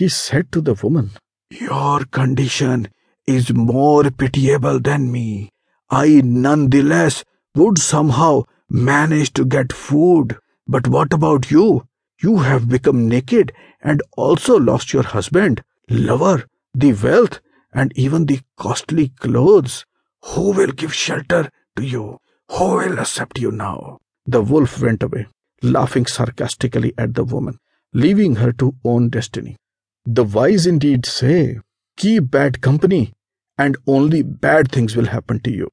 he said to the woman, Your condition is more pitiable than me. I nonetheless would somehow manage to get food. But what about you? You have become naked and also lost your husband, lover, the wealth, and even the costly clothes. Who will give shelter to you? Who will accept you now? The wolf went away, laughing sarcastically at the woman, leaving her to own destiny. The wise indeed say, Keep bad company, and only bad things will happen to you.